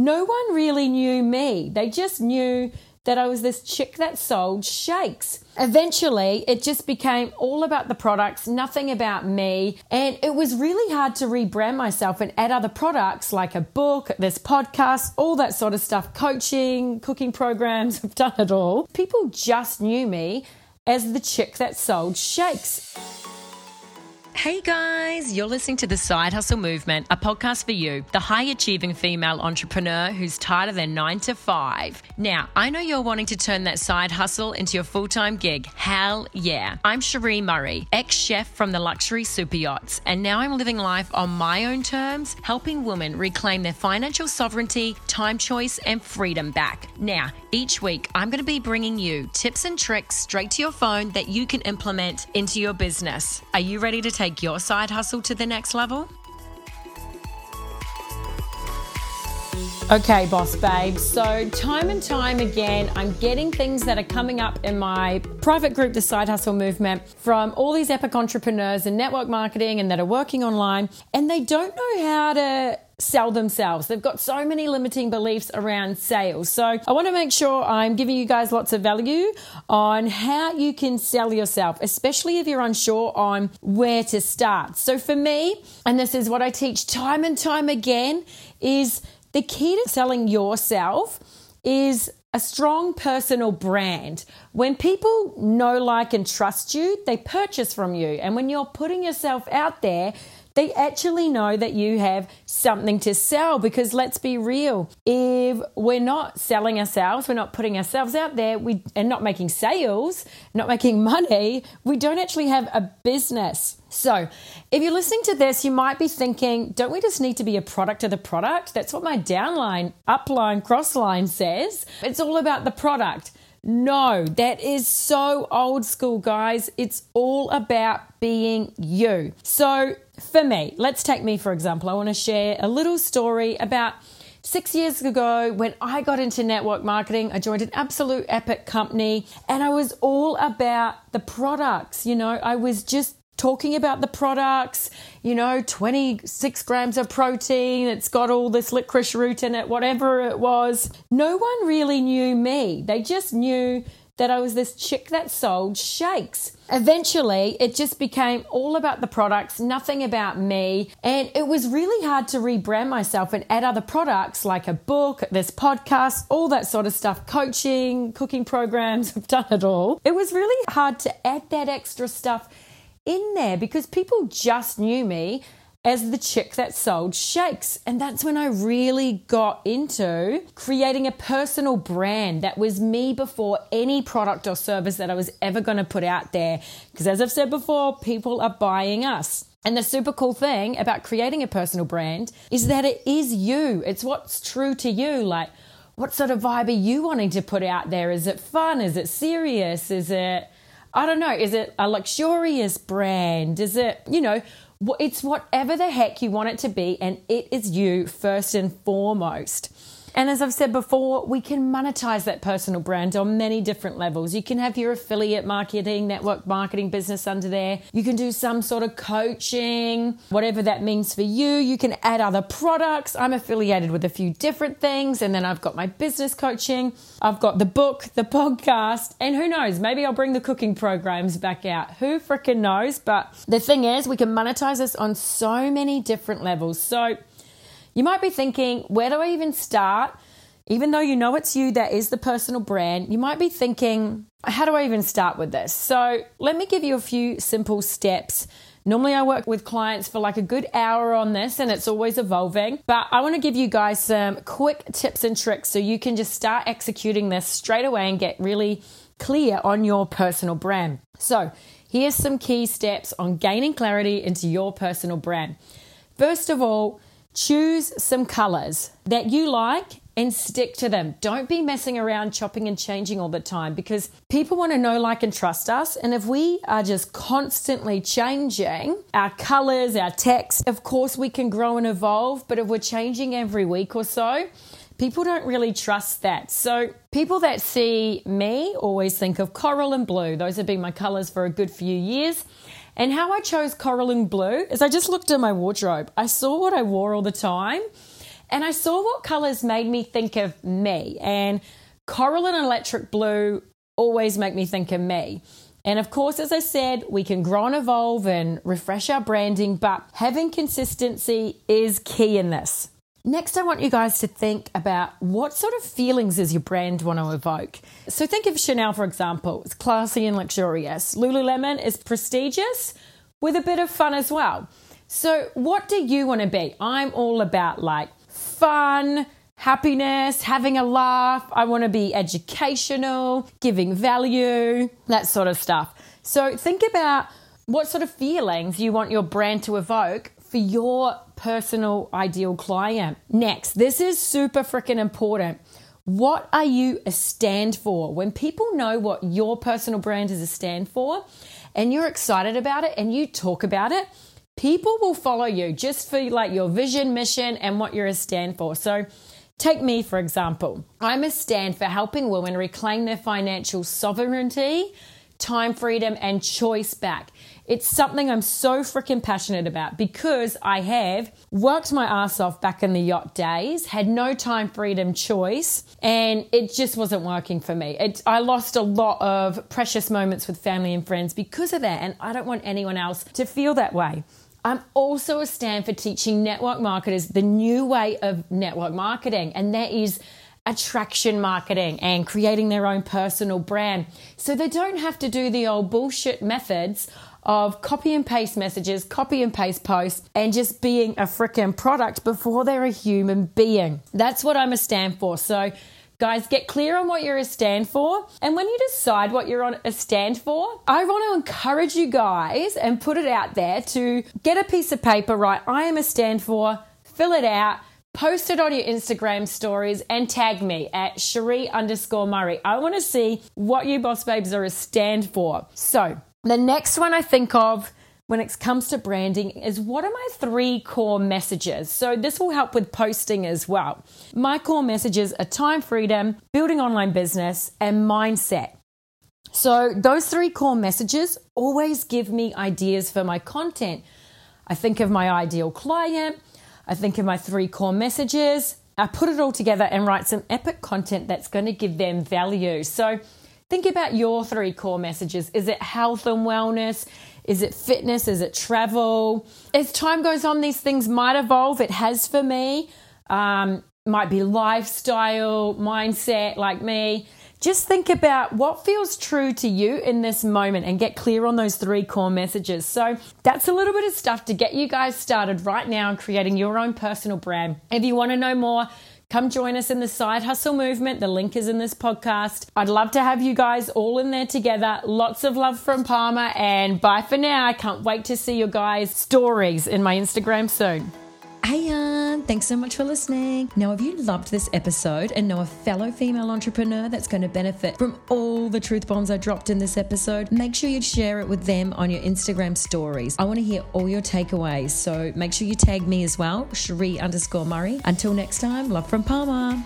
no one really knew me. They just knew that I was this chick that sold shakes. Eventually, it just became all about the products, nothing about me. And it was really hard to rebrand myself and add other products like a book, this podcast, all that sort of stuff, coaching, cooking programs. I've done it all. People just knew me as the chick that sold shakes. Hey guys, you're listening to the Side Hustle Movement, a podcast for you, the high achieving female entrepreneur who's tired of their nine to five. Now, I know you're wanting to turn that side hustle into your full time gig. Hell yeah. I'm Cherie Murray, ex chef from the luxury super yachts, and now I'm living life on my own terms, helping women reclaim their financial sovereignty, time choice, and freedom back. Now, each week, I'm going to be bringing you tips and tricks straight to your phone that you can implement into your business. Are you ready to take your side hustle to the next level? Okay, boss babe. So, time and time again, I'm getting things that are coming up in my private group, the Side Hustle Movement, from all these epic entrepreneurs and network marketing and that are working online, and they don't know how to sell themselves. They've got so many limiting beliefs around sales. So I want to make sure I'm giving you guys lots of value on how you can sell yourself, especially if you're unsure on where to start. So for me, and this is what I teach time and time again, is the key to selling yourself is a strong personal brand. When people know, like, and trust you, they purchase from you. And when you're putting yourself out there, they actually know that you have something to sell because let's be real if we're not selling ourselves we're not putting ourselves out there we and not making sales not making money we don't actually have a business so, if you're listening to this, you might be thinking, don't we just need to be a product of the product? That's what my downline, upline, crossline says. It's all about the product. No, that is so old school, guys. It's all about being you. So, for me, let's take me for example. I want to share a little story about six years ago when I got into network marketing. I joined an absolute epic company and I was all about the products. You know, I was just talking about the products, you know, 26 grams of protein, it's got all this licorice root in it, whatever it was. No one really knew me. They just knew that I was this chick that sold shakes. Eventually, it just became all about the products, nothing about me. And it was really hard to rebrand myself and add other products like a book, this podcast, all that sort of stuff, coaching, cooking programs. I've done it all. It was really hard to add that extra stuff in there because people just knew me as the chick that sold shakes. And that's when I really got into creating a personal brand that was me before any product or service that I was ever going to put out there. Because as I've said before, people are buying us. And the super cool thing about creating a personal brand is that it is you. It's what's true to you. Like, what sort of vibe are you wanting to put out there? Is it fun? Is it serious? Is it I don't know, is it a luxurious brand? Is it, you know, it's whatever the heck you want it to be, and it is you first and foremost. And as I've said before, we can monetize that personal brand on many different levels. You can have your affiliate marketing, network marketing business under there. You can do some sort of coaching, whatever that means for you. You can add other products. I'm affiliated with a few different things. And then I've got my business coaching. I've got the book, the podcast, and who knows, maybe I'll bring the cooking programs back out. Who freaking knows? But the thing is, we can monetize this on so many different levels. So, you might be thinking, where do I even start? Even though you know it's you that is the personal brand, you might be thinking, how do I even start with this? So, let me give you a few simple steps. Normally, I work with clients for like a good hour on this and it's always evolving. But I want to give you guys some quick tips and tricks so you can just start executing this straight away and get really clear on your personal brand. So, here's some key steps on gaining clarity into your personal brand. First of all, Choose some colors that you like and stick to them. Don't be messing around, chopping and changing all the time because people want to know, like, and trust us. And if we are just constantly changing our colors, our text, of course we can grow and evolve. But if we're changing every week or so, people don't really trust that. So, people that see me always think of coral and blue. Those have been my colors for a good few years. And how I chose coral and blue is I just looked at my wardrobe. I saw what I wore all the time. and I saw what colors made me think of me. And coral and electric blue always make me think of me. And of course, as I said, we can grow and evolve and refresh our branding, but having consistency is key in this. Next, I want you guys to think about what sort of feelings does your brand want to evoke. So, think of Chanel, for example. It's classy and luxurious. Lululemon is prestigious with a bit of fun as well. So, what do you want to be? I'm all about like fun, happiness, having a laugh. I want to be educational, giving value, that sort of stuff. So, think about what sort of feelings you want your brand to evoke for your personal ideal client. Next, this is super freaking important. What are you a stand for? When people know what your personal brand is a stand for and you're excited about it and you talk about it, people will follow you just for like your vision, mission, and what you're a stand for. So, Take me, for example. I'm a stand for helping women reclaim their financial sovereignty, time freedom, and choice back. It's something I'm so freaking passionate about because I have worked my ass off back in the yacht days, had no time, freedom, choice, and it just wasn't working for me. It, I lost a lot of precious moments with family and friends because of that, and I don't want anyone else to feel that way. I'm also a stand for teaching network marketers the new way of network marketing, and that is attraction marketing and creating their own personal brand. So they don't have to do the old bullshit methods of copy and paste messages, copy and paste posts, and just being a freaking product before they're a human being. That's what I'm a stand for. So, Guys, get clear on what you're a stand for. And when you decide what you're on a stand for, I want to encourage you guys and put it out there to get a piece of paper, right? I am a stand for, fill it out, post it on your Instagram stories and tag me at Cherie underscore Murray. I want to see what you boss babes are a stand for. So the next one I think of when it comes to branding is what are my three core messages? So, this will help with posting as well. My core messages are time freedom, building online business, and mindset. So, those three core messages always give me ideas for my content. I think of my ideal client, I think of my three core messages, I put it all together and write some epic content that's going to give them value. So, Think about your three core messages. Is it health and wellness? Is it fitness? Is it travel? As time goes on, these things might evolve. It has for me. Um, might be lifestyle, mindset, like me. Just think about what feels true to you in this moment and get clear on those three core messages. So, that's a little bit of stuff to get you guys started right now in creating your own personal brand. If you want to know more, Come join us in the side hustle movement. The link is in this podcast. I'd love to have you guys all in there together. Lots of love from Palma and bye for now. I can't wait to see your guys' stories in my Instagram soon. Hey, thanks so much for listening. Now, if you loved this episode and know a fellow female entrepreneur that's going to benefit from all the truth bombs I dropped in this episode, make sure you share it with them on your Instagram stories. I want to hear all your takeaways, so make sure you tag me as well, Cherie underscore Murray. Until next time, love from Palma.